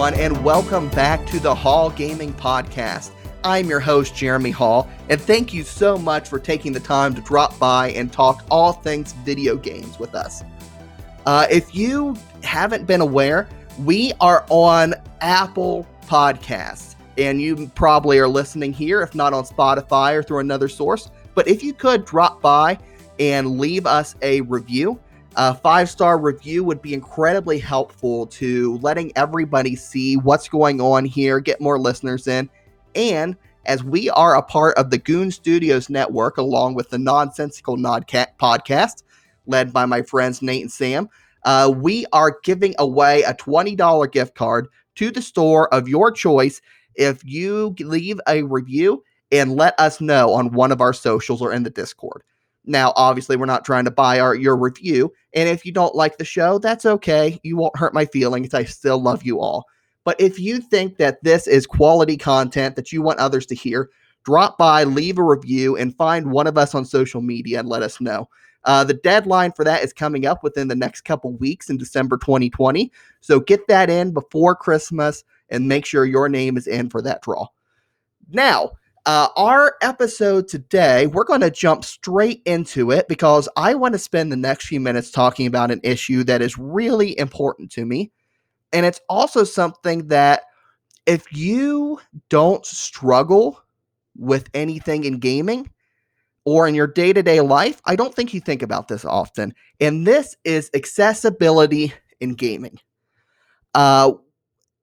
everyone, and welcome back to the Hall Gaming Podcast. I'm your host, Jeremy Hall, and thank you so much for taking the time to drop by and talk all things video games with us. Uh, if you haven't been aware, we are on Apple Podcasts, and you probably are listening here, if not on Spotify or through another source. But if you could drop by and leave us a review, a five star review would be incredibly helpful to letting everybody see what's going on here, get more listeners in. And as we are a part of the Goon Studios network, along with the Nonsensical Nodcat podcast, led by my friends Nate and Sam, uh, we are giving away a $20 gift card to the store of your choice if you leave a review and let us know on one of our socials or in the Discord. Now, obviously, we're not trying to buy our your review, and if you don't like the show, that's okay. You won't hurt my feelings. I still love you all. But if you think that this is quality content that you want others to hear, drop by, leave a review, and find one of us on social media and let us know. Uh, the deadline for that is coming up within the next couple weeks in December 2020. So get that in before Christmas and make sure your name is in for that draw. Now, uh, our episode today, we're going to jump straight into it because I want to spend the next few minutes talking about an issue that is really important to me. And it's also something that if you don't struggle with anything in gaming or in your day to day life, I don't think you think about this often. And this is accessibility in gaming. Uh,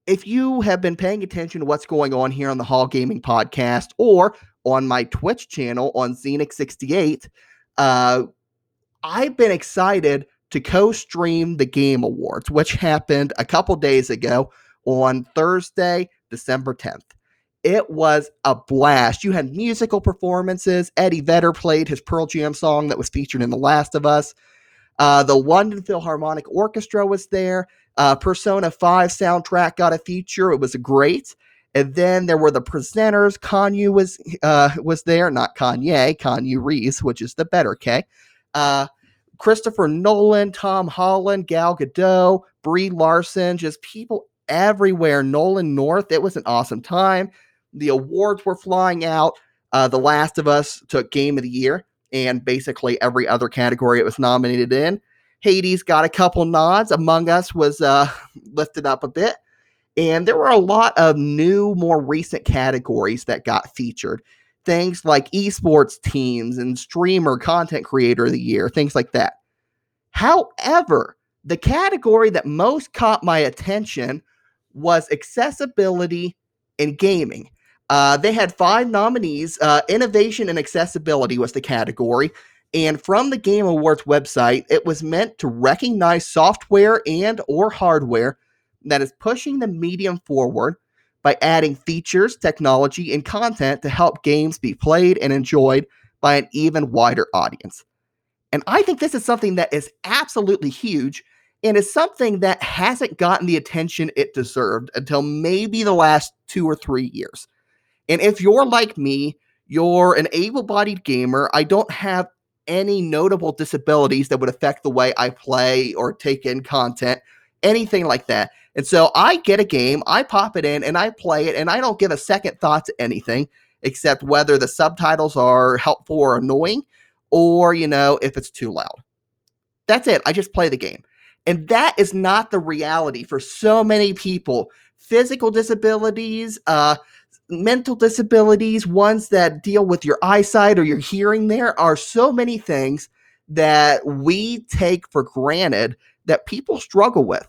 if you have been paying attention to what's going on here on the Hall Gaming Podcast or on my Twitch channel on Xenix68, uh, I've been excited to co stream the Game Awards, which happened a couple days ago on Thursday, December 10th. It was a blast. You had musical performances. Eddie Vedder played his Pearl Jam song that was featured in The Last of Us. Uh, the London Philharmonic Orchestra was there. Uh, Persona 5 soundtrack got a feature. It was great. And then there were the presenters. Keanu was uh, was there, not Kanye, Keanu Reeves, which is the better K. Uh, Christopher Nolan, Tom Holland, Gal Gadot, Brie Larson, just people everywhere. Nolan North. It was an awesome time. The awards were flying out. Uh, the Last of Us took Game of the Year, and basically every other category it was nominated in. Hades got a couple nods. Among Us was uh, lifted up a bit. And there were a lot of new, more recent categories that got featured. Things like esports teams and streamer content creator of the year, things like that. However, the category that most caught my attention was accessibility in gaming. Uh, they had five nominees. Uh, innovation and accessibility was the category. And from the Game Awards website, it was meant to recognize software and or hardware that is pushing the medium forward by adding features, technology, and content to help games be played and enjoyed by an even wider audience. And I think this is something that is absolutely huge and is something that hasn't gotten the attention it deserved until maybe the last two or three years. And if you're like me, you're an able bodied gamer. I don't have any notable disabilities that would affect the way I play or take in content, anything like that. And so I get a game, I pop it in, and I play it, and I don't give a second thought to anything except whether the subtitles are helpful or annoying, or, you know, if it's too loud. That's it. I just play the game. And that is not the reality for so many people. Physical disabilities, uh, mental disabilities, ones that deal with your eyesight or your hearing. There are so many things that we take for granted that people struggle with.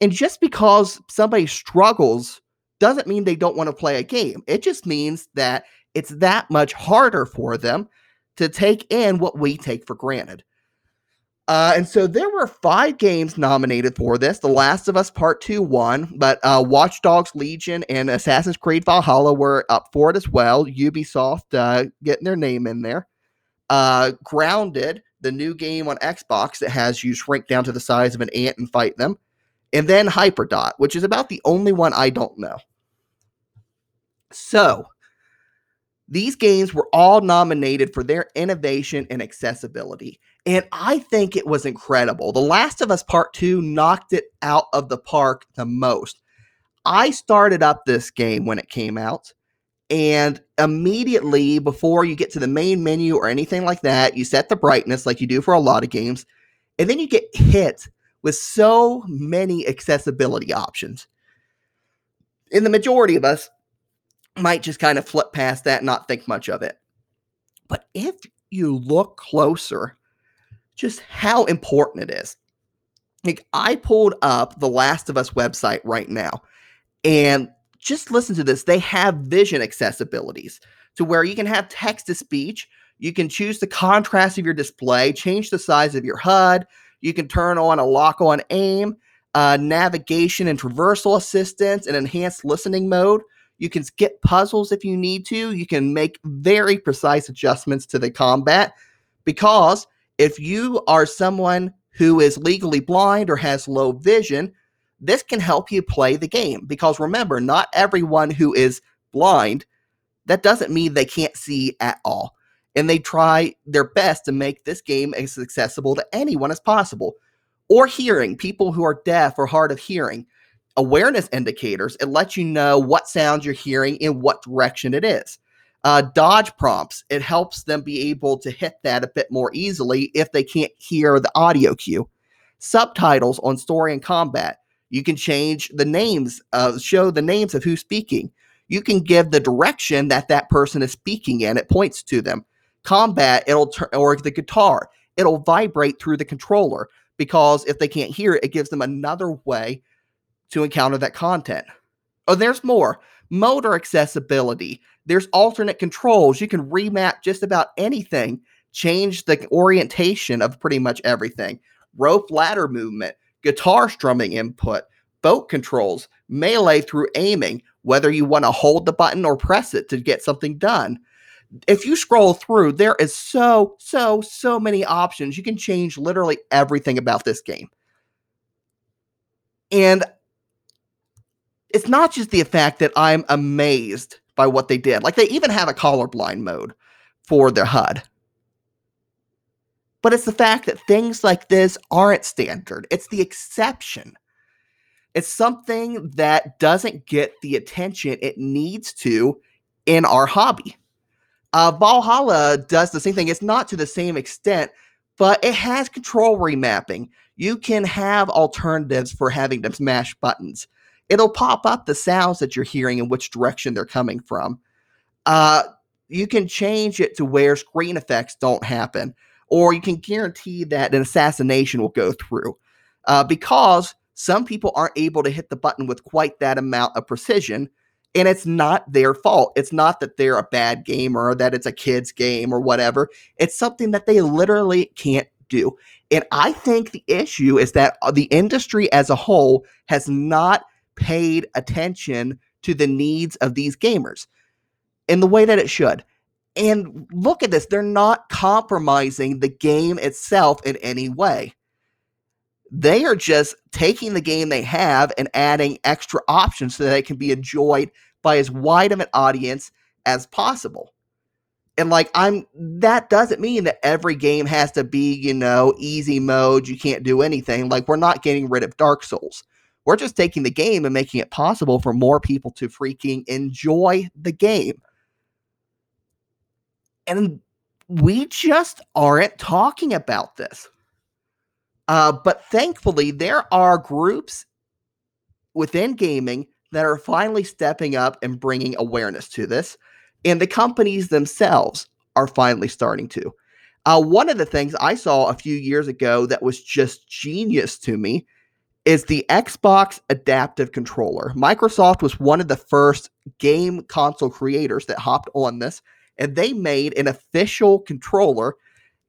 And just because somebody struggles doesn't mean they don't want to play a game. It just means that it's that much harder for them to take in what we take for granted. Uh, and so there were five games nominated for this. The Last of Us Part 2 won, but uh, Watch Dogs Legion and Assassin's Creed Valhalla were up for it as well. Ubisoft uh, getting their name in there. Uh, Grounded, the new game on Xbox that has you shrink down to the size of an ant and fight them. And then Hyperdot, which is about the only one I don't know. So, these games were all nominated for their innovation and accessibility. And I think it was incredible. The Last of Us Part 2 knocked it out of the park the most. I started up this game when it came out, and immediately before you get to the main menu or anything like that, you set the brightness like you do for a lot of games, and then you get hit with so many accessibility options. In the majority of us might just kind of flip past that and not think much of it. But if you look closer, just how important it is. Like I pulled up the Last of Us website right now, and just listen to this. They have vision accessibilities to where you can have text to speech. You can choose the contrast of your display, change the size of your HUD. You can turn on a lock on aim, uh, navigation and traversal assistance, and enhanced listening mode. You can skip puzzles if you need to. You can make very precise adjustments to the combat because if you are someone who is legally blind or has low vision, this can help you play the game because remember, not everyone who is blind, that doesn't mean they can't see at all. And they try their best to make this game as accessible to anyone as possible. Or hearing, people who are deaf or hard of hearing awareness indicators. It lets you know what sounds you're hearing in what direction it is. Uh, dodge prompts, it helps them be able to hit that a bit more easily if they can't hear the audio cue. Subtitles on story and combat. You can change the names, uh, show the names of who's speaking. You can give the direction that that person is speaking in. It points to them. Combat, it'll turn, or the guitar, it'll vibrate through the controller because if they can't hear it, it gives them another way to encounter that content. Oh, there's more. Motor accessibility. There's alternate controls. You can remap just about anything, change the orientation of pretty much everything. Rope ladder movement, guitar strumming input, boat controls, melee through aiming, whether you want to hold the button or press it to get something done. If you scroll through, there is so, so, so many options. You can change literally everything about this game. And it's not just the fact that I'm amazed by what they did. Like they even have a colorblind mode for their HUD. But it's the fact that things like this aren't standard. It's the exception. It's something that doesn't get the attention it needs to in our hobby. Uh, Valhalla does the same thing. It's not to the same extent, but it has control remapping. You can have alternatives for having to smash buttons it'll pop up the sounds that you're hearing and which direction they're coming from. Uh, you can change it to where screen effects don't happen, or you can guarantee that an assassination will go through. Uh, because some people aren't able to hit the button with quite that amount of precision, and it's not their fault. It's not that they're a bad gamer or that it's a kid's game or whatever. It's something that they literally can't do. And I think the issue is that uh, the industry as a whole has not paid attention to the needs of these gamers in the way that it should. And look at this, they're not compromising the game itself in any way. They are just taking the game they have and adding extra options so that it can be enjoyed by as wide of an audience as possible. And like I'm that doesn't mean that every game has to be, you know, easy mode, you can't do anything. Like we're not getting rid of Dark Souls. We're just taking the game and making it possible for more people to freaking enjoy the game. And we just aren't talking about this. Uh, but thankfully, there are groups within gaming that are finally stepping up and bringing awareness to this. And the companies themselves are finally starting to. Uh, one of the things I saw a few years ago that was just genius to me is the Xbox Adaptive Controller. Microsoft was one of the first game console creators that hopped on this, and they made an official controller,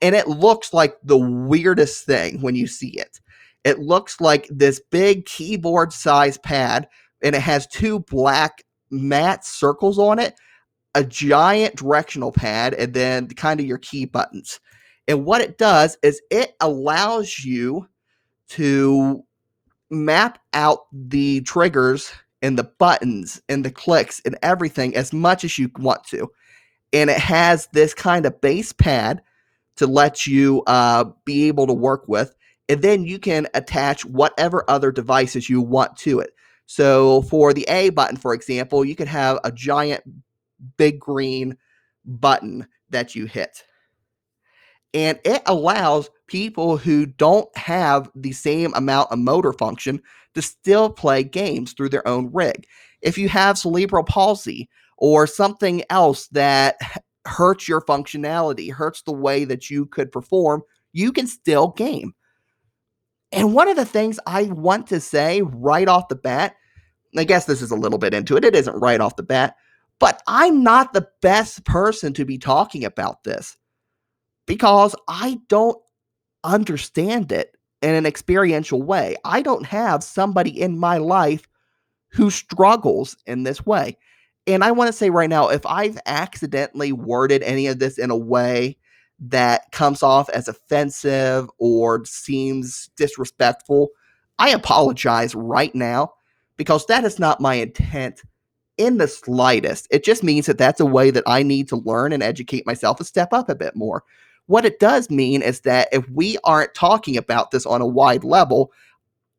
and it looks like the weirdest thing when you see it. It looks like this big keyboard size pad, and it has two black matte circles on it, a giant directional pad, and then kind of your key buttons. And what it does is it allows you to map out the triggers and the buttons and the clicks and everything as much as you want to. And it has this kind of base pad to let you uh, be able to work with. And then you can attach whatever other devices you want to it. So for the A button, for example, you could have a giant big green button that you hit. And it allows people who don't have the same amount of motor function to still play games through their own rig. If you have cerebral palsy or something else that hurts your functionality, hurts the way that you could perform, you can still game. And one of the things I want to say right off the bat, I guess this is a little bit into it, it isn't right off the bat, but I'm not the best person to be talking about this because I don't understand it in an experiential way. I don't have somebody in my life who struggles in this way. And I want to say right now if I've accidentally worded any of this in a way that comes off as offensive or seems disrespectful, I apologize right now because that is not my intent in the slightest. It just means that that's a way that I need to learn and educate myself and step up a bit more. What it does mean is that if we aren't talking about this on a wide level,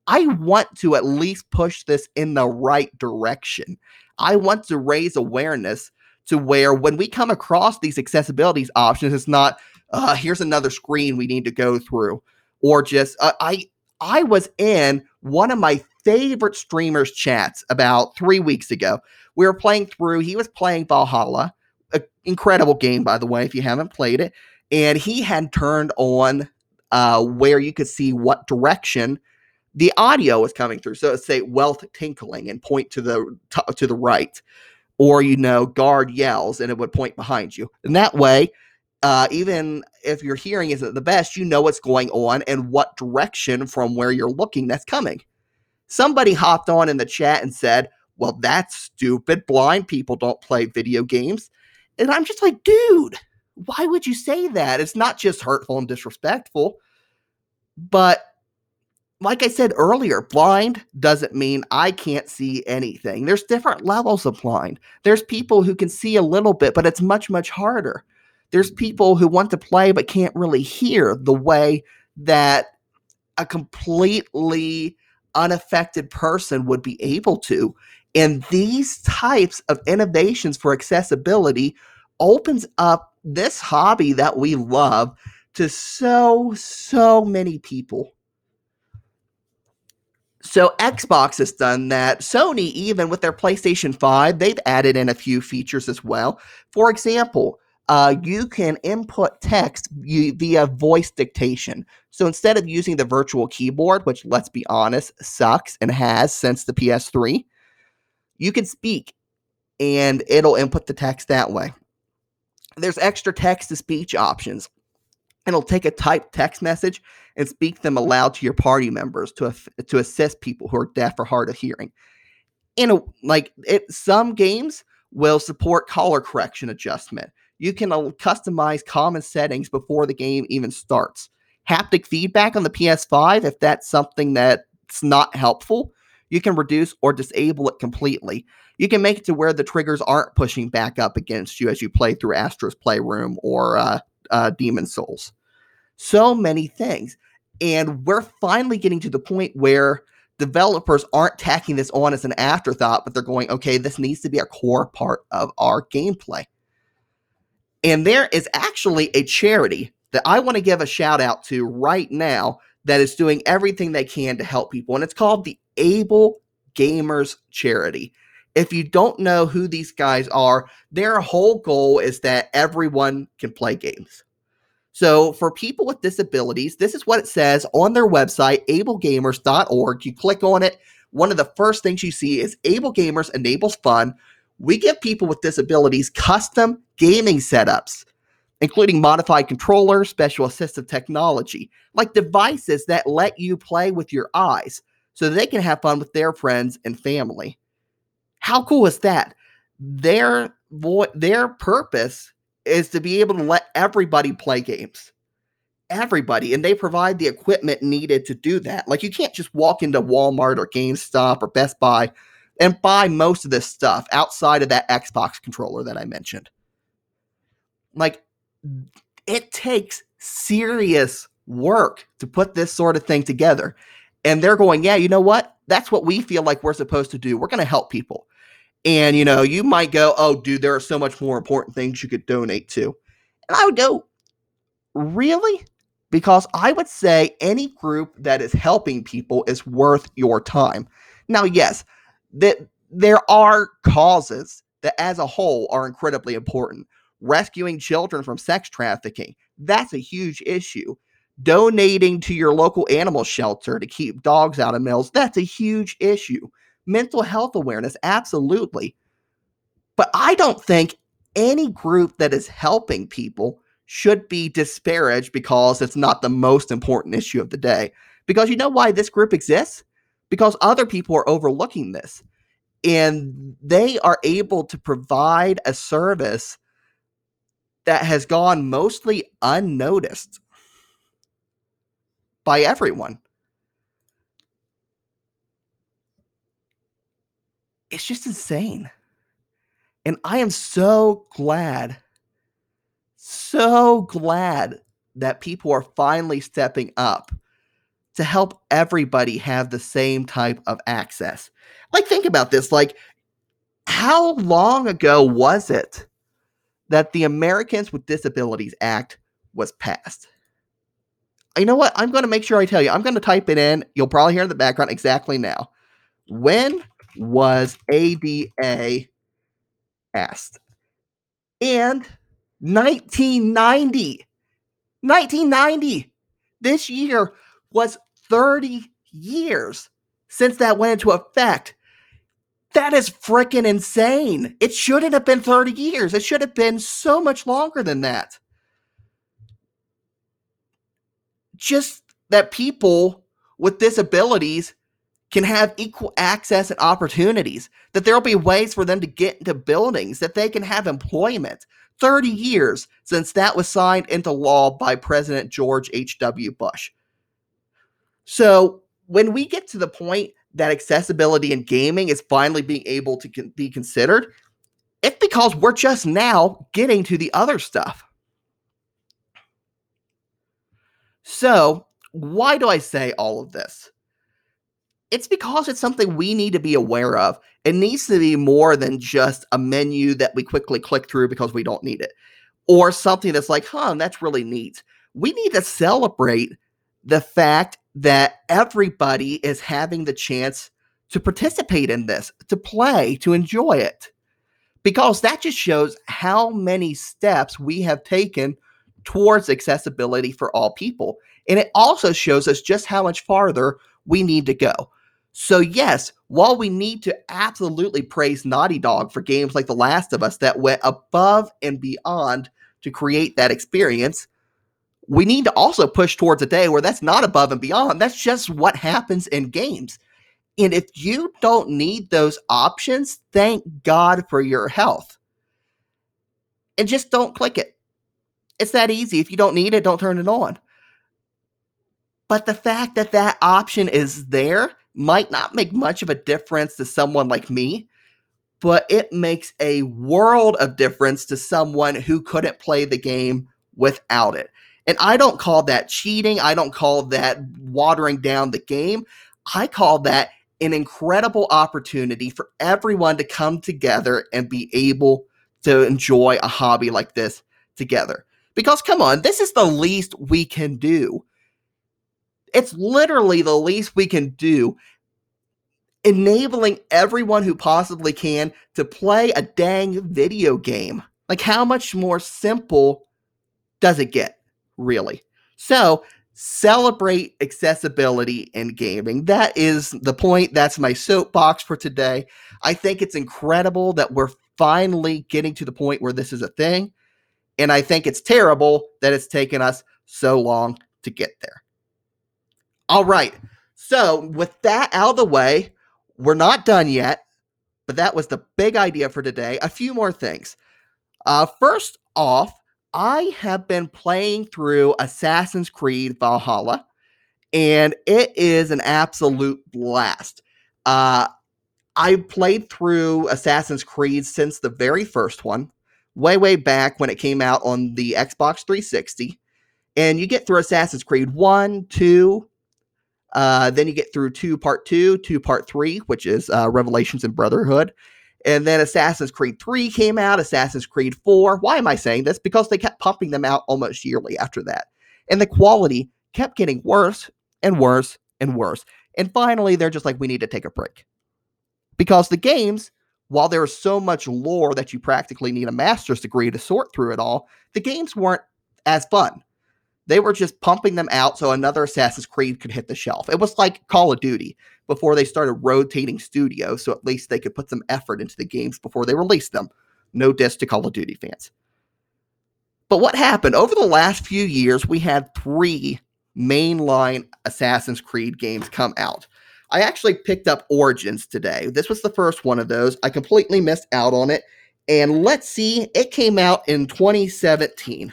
I want to at least push this in the right direction. I want to raise awareness to where when we come across these accessibility options, it's not, uh, here's another screen we need to go through, or just, uh, I, I was in one of my favorite streamers chats about three weeks ago. We were playing through, he was playing Valhalla, an incredible game, by the way, if you haven't played it. And he had turned on uh, where you could see what direction the audio was coming through. So say wealth tinkling and point to the to the right, or you know guard yells and it would point behind you. And that way, uh, even if your hearing isn't the best, you know what's going on and what direction from where you're looking that's coming. Somebody hopped on in the chat and said, "Well, that's stupid. Blind people don't play video games." And I'm just like, dude, why would you say that? It's not just hurtful and disrespectful, but like I said earlier, blind doesn't mean I can't see anything. There's different levels of blind. There's people who can see a little bit, but it's much, much harder. There's people who want to play but can't really hear the way that a completely unaffected person would be able to. And these types of innovations for accessibility opens up this hobby that we love to so, so many people. So Xbox has done that. Sony, even with their PlayStation 5, they've added in a few features as well. For example, uh, you can input text via voice dictation. So instead of using the virtual keyboard, which let's be honest, sucks and has since the PS3, you can speak and it'll input the text that way. There's extra text to speech options. It'll take a typed text message and speak them aloud to your party members to to assist people who are deaf or hard of hearing. In a like it, some games will support color correction adjustment. You can uh, customize common settings before the game even starts. Haptic feedback on the PS5, if that's something that's not helpful, you can reduce or disable it completely. You can make it to where the triggers aren't pushing back up against you as you play through Astro's Playroom or uh, uh, Demon's Souls. So many things. And we're finally getting to the point where developers aren't tacking this on as an afterthought, but they're going, okay, this needs to be a core part of our gameplay. And there is actually a charity that I want to give a shout out to right now that is doing everything they can to help people. And it's called the Able Gamers Charity. If you don't know who these guys are, their whole goal is that everyone can play games. So, for people with disabilities, this is what it says on their website, ablegamers.org. You click on it. One of the first things you see is Able Gamers enables fun. We give people with disabilities custom gaming setups, including modified controllers, special assistive technology, like devices that let you play with your eyes so they can have fun with their friends and family. How cool is that? Their vo- their purpose is to be able to let everybody play games. Everybody. And they provide the equipment needed to do that. Like you can't just walk into Walmart or GameStop or Best Buy and buy most of this stuff outside of that Xbox controller that I mentioned. Like it takes serious work to put this sort of thing together. And they're going, yeah, you know what? That's what we feel like we're supposed to do. We're going to help people. And, you know, you might go, oh, dude, there are so much more important things you could donate to. And I would go, really? Because I would say any group that is helping people is worth your time. Now, yes, that there are causes that as a whole are incredibly important. Rescuing children from sex trafficking, that's a huge issue. Donating to your local animal shelter to keep dogs out of mills, that's a huge issue. Mental health awareness, absolutely. But I don't think any group that is helping people should be disparaged because it's not the most important issue of the day. Because you know why this group exists? Because other people are overlooking this and they are able to provide a service that has gone mostly unnoticed by everyone. It's just insane. And I am so glad, so glad that people are finally stepping up to help everybody have the same type of access. Like, think about this. Like, how long ago was it that the Americans with Disabilities Act was passed? You know what? I'm going to make sure I tell you. I'm going to type it in. You'll probably hear in the background exactly now. When was ADA passed? And 1990. 1990. This year was 30 years since that went into effect. That is freaking insane. It shouldn't have been 30 years. It should have been so much longer than that. Just that people with disabilities can have equal access and opportunities, that there'll be ways for them to get into buildings, that they can have employment. 30 years since that was signed into law by President George H.W. Bush. So when we get to the point that accessibility in gaming is finally being able to con- be considered, it's because we're just now getting to the other stuff. So, why do I say all of this? It's because it's something we need to be aware of. It needs to be more than just a menu that we quickly click through because we don't need it, or something that's like, huh, that's really neat. We need to celebrate the fact that everybody is having the chance to participate in this, to play, to enjoy it. Because that just shows how many steps we have taken towards accessibility for all people. And it also shows us just how much farther we need to go. So, yes, while we need to absolutely praise Naughty Dog for games like The Last of Us that went above and beyond to create that experience, we need to also push towards a day where that's not above and beyond. That's just what happens in games. And if you don't need those options, thank God for your health. And just don't click it. It's that easy. If you don't need it, don't turn it on. But the fact that that option is there might not make much of a difference to someone like me, but it makes a world of difference to someone who couldn't play the game without it. And I don't call that cheating. I don't call that watering down the game. I call that an incredible opportunity for everyone to come together and be able to enjoy a hobby like this together. Because come on, this is the least we can do. It's literally the least we can do. Enabling everyone who possibly can to play a dang video game. Like, how much more simple does it get? really. So celebrate accessibility in gaming. That is the point. That's my soapbox for today. I think it's incredible that we're finally getting to the point where this is a thing. And I think it's terrible that it's taken us so long to get there. All right. So, with that out of the way, we're not done yet, but that was the big idea for today. A few more things. Uh, first off, I have been playing through Assassin's Creed Valhalla, and it is an absolute blast. Uh, I played through Assassin's Creed since the very first one, way, way back when it came out on the Xbox 360. And you get through Assassin's Creed 1, 2, Uh, then you get through two part two, two part three, which is uh, Revelations and Brotherhood. And then Assassin's Creed 3 came out, Assassin's Creed 4. Why am I saying this? Because they kept pumping them out almost yearly after that. And the quality kept getting worse and worse and worse. And finally, they're just like, we need to take a break. Because the games, while there is so much lore that you practically need a master's degree to sort through it all, the games weren't as fun. They were just pumping them out so another Assassin's Creed could hit the shelf. It was like Call of Duty before they started rotating studios, so at least they could put some effort into the games before they released them. No diss to Call of Duty fans. But what happened? Over the last few years, we had three mainline Assassin's Creed games come out. I actually picked up Origins today. This was the first one of those. I completely missed out on it. And let's see, it came out in 2017.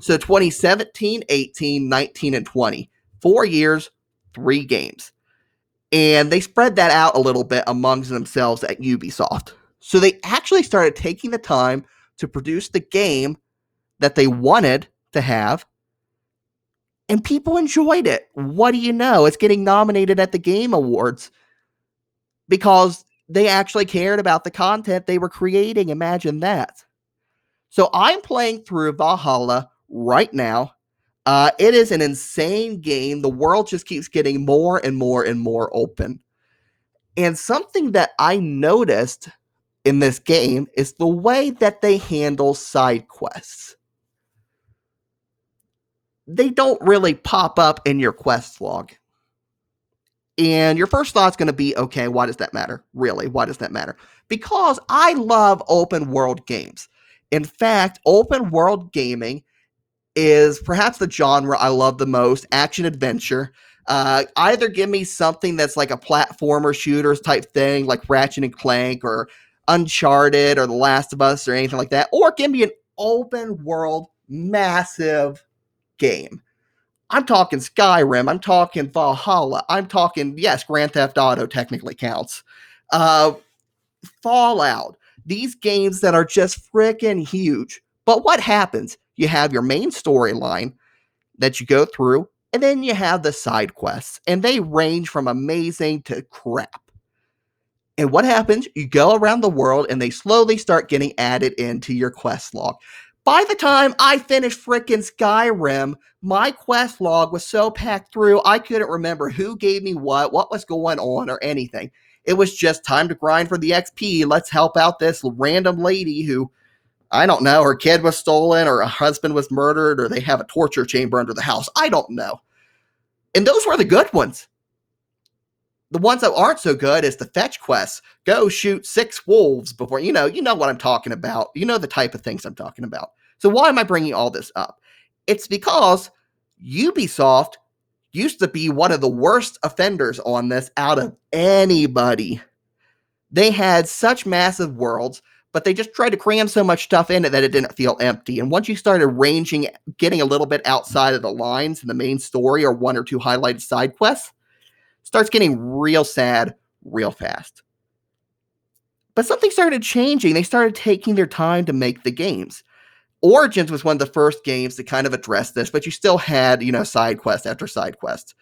So 2017, 18, 19, and 20. Four years, three games. And they spread that out a little bit amongst themselves at Ubisoft. So they actually started taking the time to produce the game that they wanted to have. And people enjoyed it. What do you know? It's getting nominated at the Game Awards because they actually cared about the content they were creating. Imagine that. So I'm playing through Valhalla right now. Uh, it is an insane game. The world just keeps getting more and more and more open. And something that I noticed in this game is the way that they handle side quests. They don't really pop up in your quest log. And your first thought's going to be okay, why does that matter? Really, why does that matter? Because I love open world games. In fact, open world gaming is perhaps the genre I love the most action adventure. Uh, either give me something that's like a platformer shooters type thing, like Ratchet and Clank or Uncharted or The Last of Us or anything like that, or give me an open world, massive game. I'm talking Skyrim. I'm talking Valhalla. I'm talking, yes, Grand Theft Auto technically counts. Uh, Fallout. These games that are just freaking huge. But what happens? You have your main storyline that you go through, and then you have the side quests, and they range from amazing to crap. And what happens? You go around the world and they slowly start getting added into your quest log. By the time I finished freaking Skyrim, my quest log was so packed through, I couldn't remember who gave me what, what was going on, or anything. It was just time to grind for the XP. Let's help out this random lady who I don't know, her kid was stolen or a husband was murdered or they have a torture chamber under the house. I don't know. And those were the good ones. The ones that aren't so good is the fetch quests. Go shoot six wolves before, you know, you know what I'm talking about. You know the type of things I'm talking about. So why am I bringing all this up? It's because Ubisoft used to be one of the worst offenders on this out of anybody. They had such massive worlds but they just tried to cram so much stuff in it that it didn't feel empty. And once you started ranging, getting a little bit outside of the lines in the main story or one or two highlighted side quests, starts getting real sad real fast. But something started changing. They started taking their time to make the games. Origins was one of the first games to kind of address this, but you still had, you know, side quest after side quest.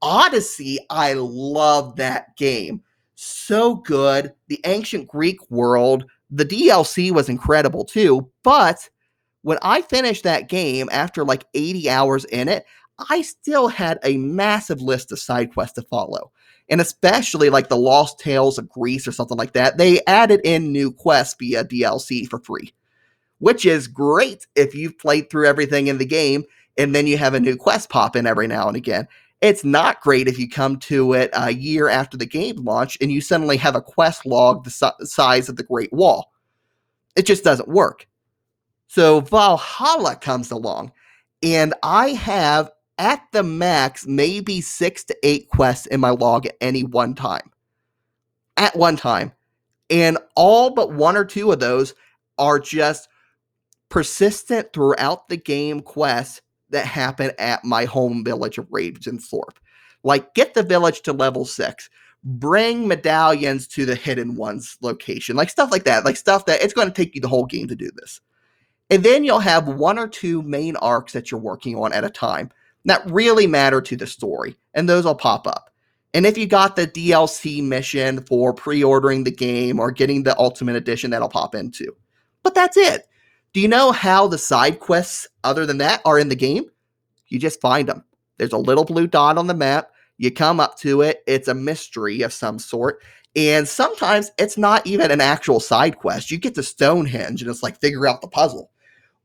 Odyssey, I love that game. So good. The ancient Greek world, the DLC was incredible too, but when I finished that game after like 80 hours in it, I still had a massive list of side quests to follow. And especially like the Lost Tales of Greece or something like that, they added in new quests via DLC for free, which is great if you've played through everything in the game and then you have a new quest pop in every now and again. It's not great if you come to it a year after the game launch and you suddenly have a quest log the si- size of the Great Wall. It just doesn't work. So Valhalla comes along, and I have at the max maybe six to eight quests in my log at any one time. At one time. And all but one or two of those are just persistent throughout the game quests that happen at my home village of Ravensthorpe. Like, get the village to level six, bring medallions to the hidden ones location, like stuff like that, like stuff that it's going to take you the whole game to do this. And then you'll have one or two main arcs that you're working on at a time. that really matter to the story, and those will pop up. And if you got the DLC mission for pre ordering the game or getting the Ultimate Edition, that'll pop into. But that's it. Do you know how the side quests, other than that, are in the game? You just find them. There's a little blue dot on the map. You come up to it, it's a mystery of some sort. And sometimes it's not even an actual side quest. You get to Stonehenge and it's like figure out the puzzle.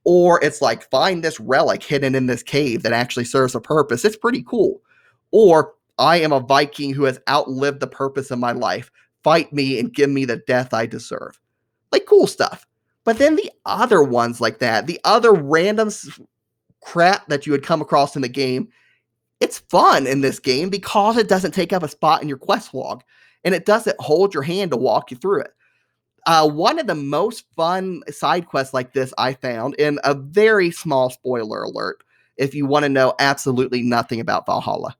Or it's like find this relic hidden in this cave that actually serves a purpose. It's pretty cool. Or I am a Viking who has outlived the purpose of my life. Fight me and give me the death I deserve. Like cool stuff. But then the other ones like that, the other random crap that you would come across in the game, it's fun in this game because it doesn't take up a spot in your quest log and it doesn't hold your hand to walk you through it. Uh, one of the most fun side quests like this I found in a very small spoiler alert if you want to know absolutely nothing about Valhalla.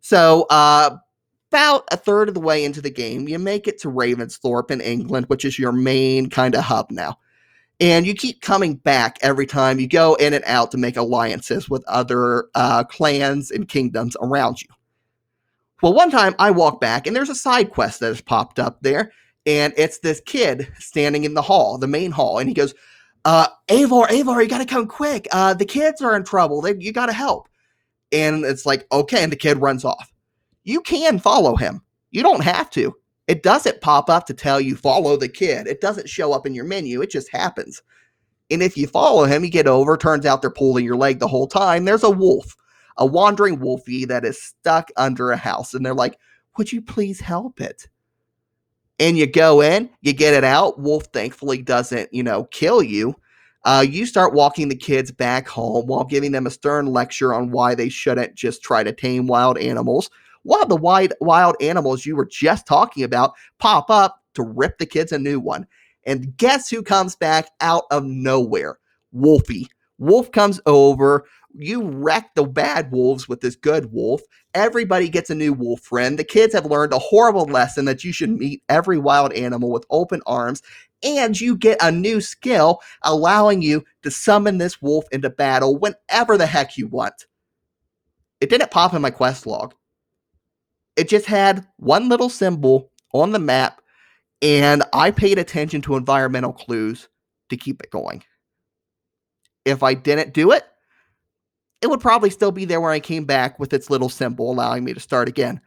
So, uh, about a third of the way into the game, you make it to Ravensthorpe in England, which is your main kind of hub now. And you keep coming back every time you go in and out to make alliances with other uh, clans and kingdoms around you. Well, one time I walk back and there's a side quest that has popped up there, and it's this kid standing in the hall, the main hall, and he goes, uh, Eivor, Eivor, you gotta come quick. Uh, the kids are in trouble. They, you gotta help and it's like, okay, and the kid runs off. You can follow him. You don't have to. It doesn't pop up to tell you follow the kid. It doesn't show up in your menu. It just happens. And if you follow him, you get over, turns out they're pulling your leg the whole time. There's a wolf, a wandering wolfie that is stuck under a house. And they're like, would you please help it? And you go in, you get it out. Wolf thankfully doesn't, you know, kill you uh, you start walking the kids back home while giving them a stern lecture on why they shouldn't just try to tame wild animals. While the wild, wild animals you were just talking about pop up to rip the kids a new one. And guess who comes back out of nowhere? Wolfie. Wolf comes over. You wreck the bad wolves with this good wolf. Everybody gets a new wolf friend. The kids have learned a horrible lesson that you should meet every wild animal with open arms and you get a new skill allowing you to summon this wolf into battle whenever the heck you want. It didn't pop in my quest log. It just had one little symbol on the map, and I paid attention to environmental clues to keep it going. If I didn't do it, it would probably still be there when I came back with its little symbol allowing me to start again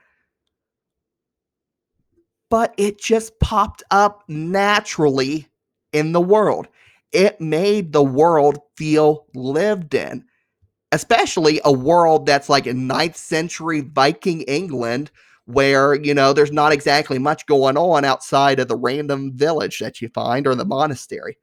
but it just popped up naturally in the world. It made the world feel lived in, especially a world that's like a ninth century Viking England where, you know, there's not exactly much going on outside of the random village that you find or the monastery.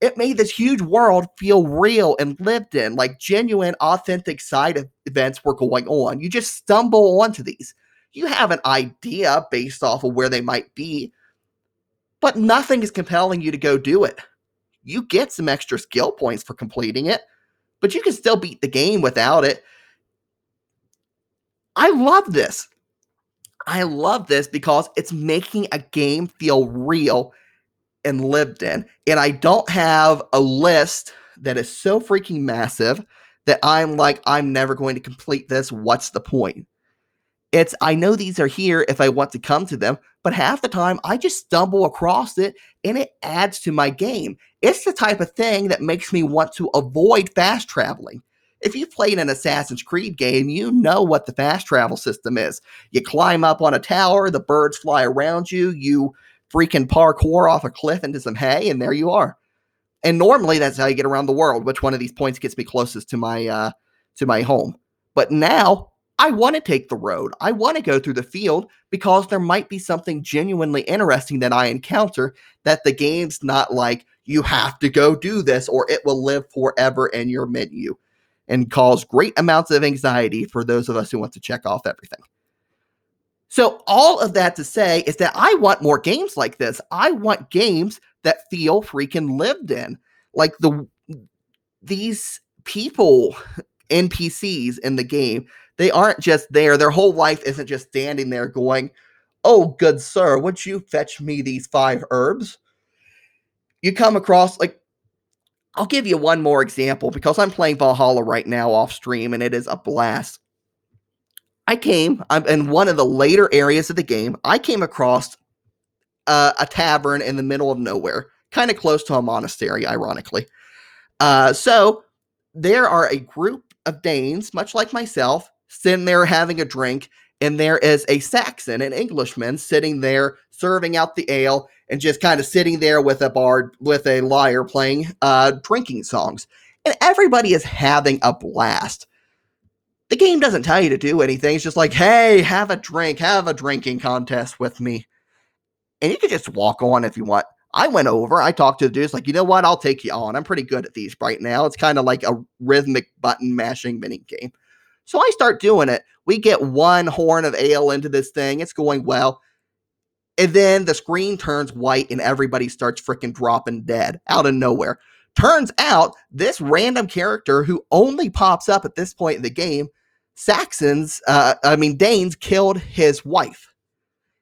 It made this huge world feel real and lived in, like genuine, authentic side events were going on. You just stumble onto these you have an idea based off of where they might be, but nothing is compelling you to go do it. You get some extra skill points for completing it, but you can still beat the game without it. I love this. I love this because it's making a game feel real and lived in. And I don't have a list that is so freaking massive that I'm like, I'm never going to complete this. What's the point? It's I know these are here if I want to come to them, but half the time I just stumble across it and it adds to my game. It's the type of thing that makes me want to avoid fast traveling. If you've played an Assassin's Creed game, you know what the fast travel system is. You climb up on a tower, the birds fly around you, you freaking parkour off a cliff into some hay, and there you are. And normally that's how you get around the world. Which one of these points gets me closest to my uh, to my home? But now I want to take the road. I want to go through the field because there might be something genuinely interesting that I encounter that the game's not like, you have to go do this or it will live forever in your menu and cause great amounts of anxiety for those of us who want to check off everything. So, all of that to say is that I want more games like this. I want games that feel freaking lived in. Like the these people NPCs in the game they aren't just there. Their whole life isn't just standing there going, Oh, good sir, would you fetch me these five herbs? You come across, like, I'll give you one more example because I'm playing Valhalla right now off stream and it is a blast. I came, I'm in one of the later areas of the game. I came across a tavern in the middle of nowhere, kind of close to a monastery, ironically. Uh, so there are a group of Danes, much like myself, sitting there having a drink, and there is a Saxon, an Englishman, sitting there serving out the ale and just kind of sitting there with a bard, with a lyre playing uh, drinking songs. And everybody is having a blast. The game doesn't tell you to do anything. It's just like, hey, have a drink, have a drinking contest with me. And you can just walk on if you want. I went over, I talked to the dudes, like, you know what? I'll take you on. I'm pretty good at these right now. It's kind of like a rhythmic button mashing mini game. So I start doing it. We get one horn of ale into this thing. It's going well. And then the screen turns white and everybody starts freaking dropping dead out of nowhere. Turns out this random character who only pops up at this point in the game, Saxons, uh, I mean, Danes killed his wife.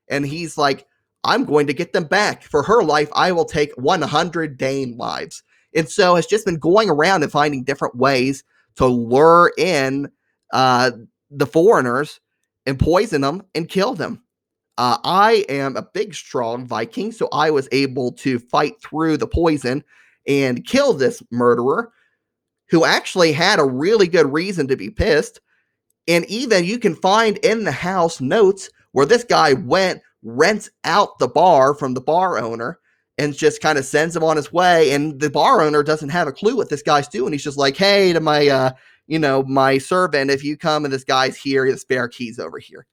And he's like, I'm going to get them back. For her life, I will take 100 Dane lives. And so has just been going around and finding different ways to lure in uh, the foreigners and poison them and kill them. Uh, I am a big, strong Viking, so I was able to fight through the poison and kill this murderer who actually had a really good reason to be pissed. And even you can find in the house notes where this guy went, rents out the bar from the bar owner, and just kind of sends him on his way. And the bar owner doesn't have a clue what this guy's doing. He's just like, hey, to my, uh, you know, my servant, if you come and this guy's here, the spare keys over here.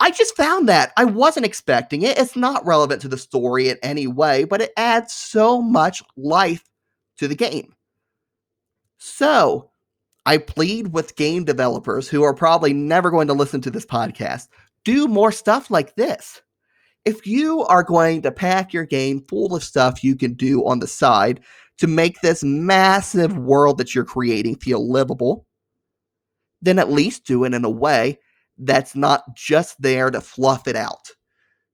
I just found that. I wasn't expecting it. It's not relevant to the story in any way, but it adds so much life to the game. So, I plead with game developers who are probably never going to listen to this podcast do more stuff like this. If you are going to pack your game full of stuff you can do on the side to make this massive world that you're creating feel livable, then at least do it in a way that's not just there to fluff it out.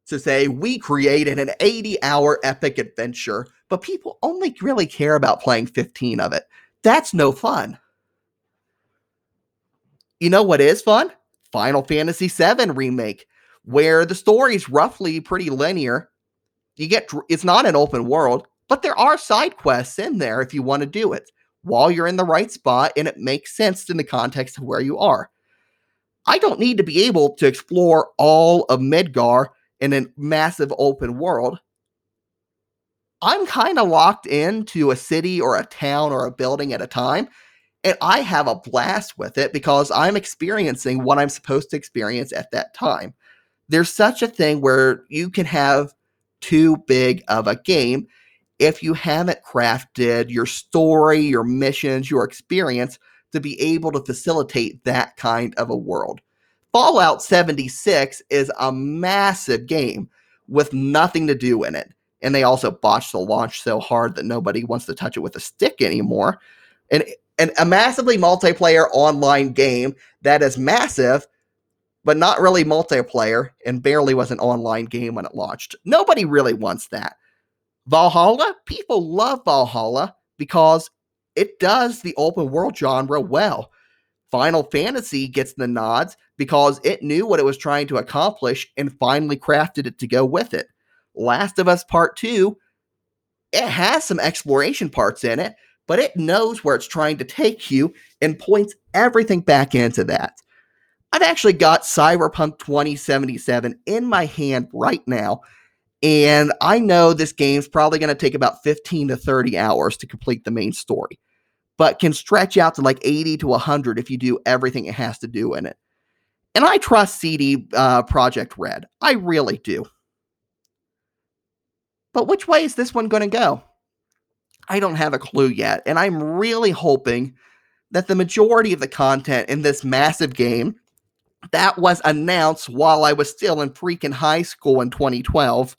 To say, we created an 80 hour epic adventure, but people only really care about playing 15 of it. That's no fun. You know what is fun? Final Fantasy VII Remake, where the story is roughly pretty linear. You get it's not an open world, but there are side quests in there if you want to do it while you're in the right spot and it makes sense in the context of where you are. I don't need to be able to explore all of Midgar in a massive open world. I'm kind of locked into a city or a town or a building at a time, and I have a blast with it because I'm experiencing what I'm supposed to experience at that time. There's such a thing where you can have too big of a game if you haven't crafted your story, your missions, your experience to be able to facilitate that kind of a world. Fallout 76 is a massive game with nothing to do in it. And they also botched the launch so hard that nobody wants to touch it with a stick anymore. And, and a massively multiplayer online game that is massive, but not really multiplayer and barely was an online game when it launched. Nobody really wants that. Valhalla, people love Valhalla because it does the open world genre well. Final Fantasy gets the nods because it knew what it was trying to accomplish and finally crafted it to go with it. Last of Us Part 2, it has some exploration parts in it, but it knows where it's trying to take you and points everything back into that. I've actually got Cyberpunk 2077 in my hand right now, and I know this game's probably going to take about 15 to 30 hours to complete the main story, but can stretch out to like 80 to 100 if you do everything it has to do in it. And I trust CD uh, Projekt Red. I really do. But which way is this one going to go? I don't have a clue yet. And I'm really hoping that the majority of the content in this massive game that was announced while I was still in freaking high school in 2012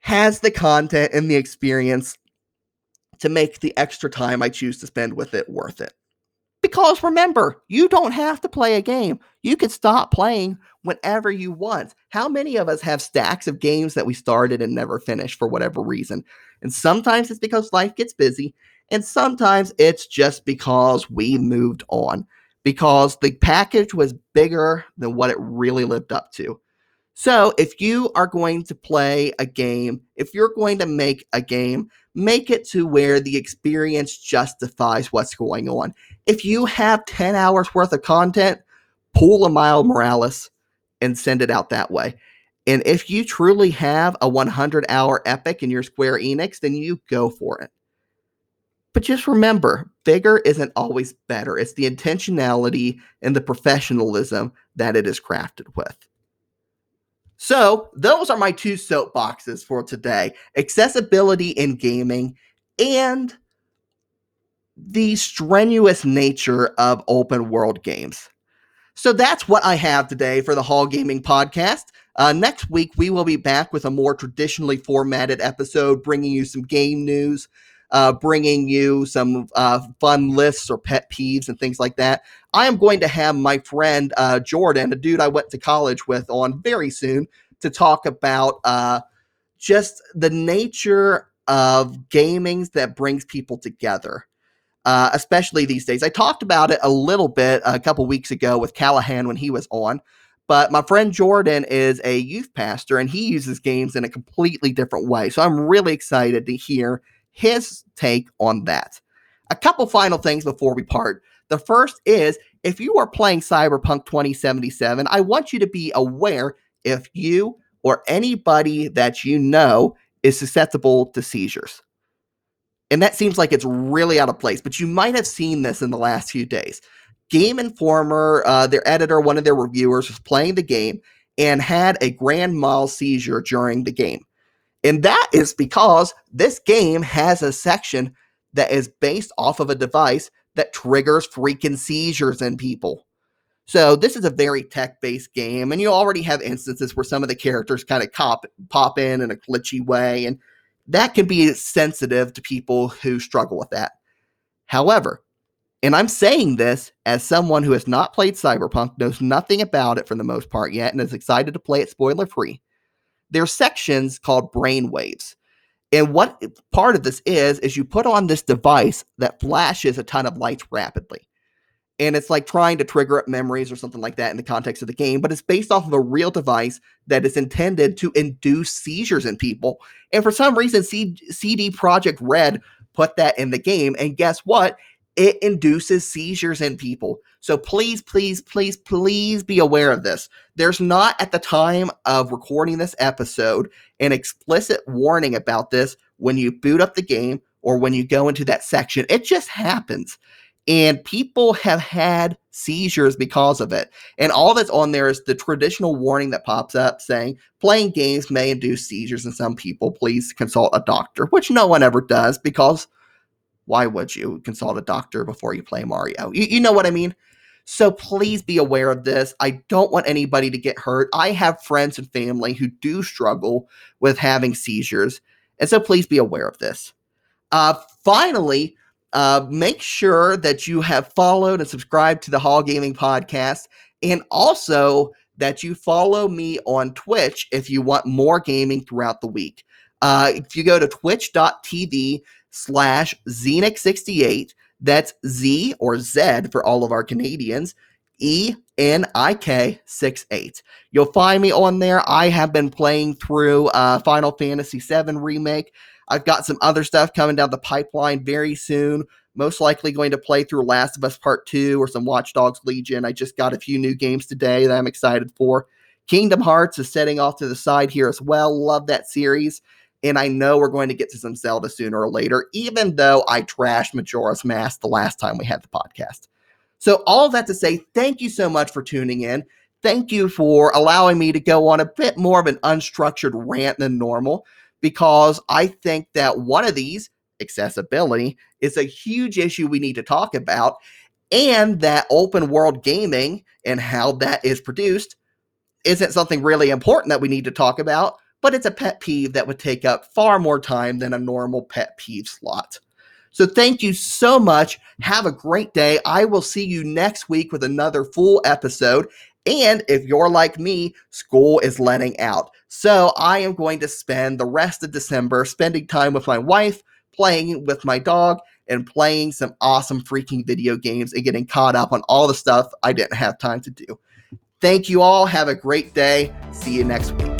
has the content and the experience to make the extra time I choose to spend with it worth it. Because remember, you don't have to play a game. You can stop playing whenever you want. How many of us have stacks of games that we started and never finished for whatever reason? And sometimes it's because life gets busy, and sometimes it's just because we moved on, because the package was bigger than what it really lived up to. So, if you are going to play a game, if you're going to make a game, make it to where the experience justifies what's going on. If you have 10 hours worth of content, pull a Miles Morales and send it out that way. And if you truly have a 100 hour epic in your Square Enix, then you go for it. But just remember, bigger isn't always better. It's the intentionality and the professionalism that it is crafted with. So, those are my two soapboxes for today accessibility in gaming and the strenuous nature of open world games. So, that's what I have today for the Hall Gaming Podcast. Uh, next week, we will be back with a more traditionally formatted episode, bringing you some game news, uh, bringing you some uh, fun lists or pet peeves and things like that. I am going to have my friend uh, Jordan, a dude I went to college with, on very soon to talk about uh, just the nature of gamings that brings people together. Uh, especially these days. I talked about it a little bit a couple weeks ago with Callahan when he was on, but my friend Jordan is a youth pastor and he uses games in a completely different way. So I'm really excited to hear his take on that. A couple final things before we part. The first is if you are playing Cyberpunk 2077, I want you to be aware if you or anybody that you know is susceptible to seizures. And that seems like it's really out of place, but you might have seen this in the last few days. Game Informer, uh, their editor, one of their reviewers, was playing the game and had a grand mal seizure during the game. And that is because this game has a section that is based off of a device that triggers freaking seizures in people. So this is a very tech-based game, and you already have instances where some of the characters kind of cop, pop in in a glitchy way, and that can be sensitive to people who struggle with that. However, and I'm saying this as someone who has not played Cyberpunk, knows nothing about it for the most part yet, and is excited to play it spoiler free. There are sections called brainwaves. And what part of this is, is you put on this device that flashes a ton of lights rapidly and it's like trying to trigger up memories or something like that in the context of the game, but it's based off of a real device that is intended to induce seizures in people. And for some reason, C- CD Projekt Red put that in the game, and guess what? It induces seizures in people. So please, please, please, please be aware of this. There's not at the time of recording this episode an explicit warning about this when you boot up the game or when you go into that section. It just happens and people have had seizures because of it. And all that's on there is the traditional warning that pops up saying playing games may induce seizures in some people. Please consult a doctor, which no one ever does because why would you consult a doctor before you play Mario? You, you know what I mean? So please be aware of this. I don't want anybody to get hurt. I have friends and family who do struggle with having seizures. And so please be aware of this. Uh, finally, uh, make sure that you have followed and subscribed to the Hall Gaming Podcast, and also that you follow me on Twitch if you want more gaming throughout the week. Uh, if you go to twitch.tv slash Zenik68, that's Z or Z for all of our Canadians, E N I K 68. You'll find me on there. I have been playing through uh, Final Fantasy VII Remake. I've got some other stuff coming down the pipeline very soon. Most likely going to play through Last of Us Part 2 or some Watch Dogs Legion. I just got a few new games today that I'm excited for. Kingdom Hearts is setting off to the side here as well. Love that series. And I know we're going to get to some Zelda sooner or later, even though I trashed Majora's Mask the last time we had the podcast. So, all that to say, thank you so much for tuning in. Thank you for allowing me to go on a bit more of an unstructured rant than normal because I think that one of these, accessibility, is a huge issue we need to talk about. And that open world gaming and how that is produced isn't something really important that we need to talk about, but it's a pet peeve that would take up far more time than a normal pet peeve slot. So thank you so much. Have a great day. I will see you next week with another full episode. And if you're like me, school is letting out. So I am going to spend the rest of December spending time with my wife, playing with my dog, and playing some awesome freaking video games and getting caught up on all the stuff I didn't have time to do. Thank you all. Have a great day. See you next week.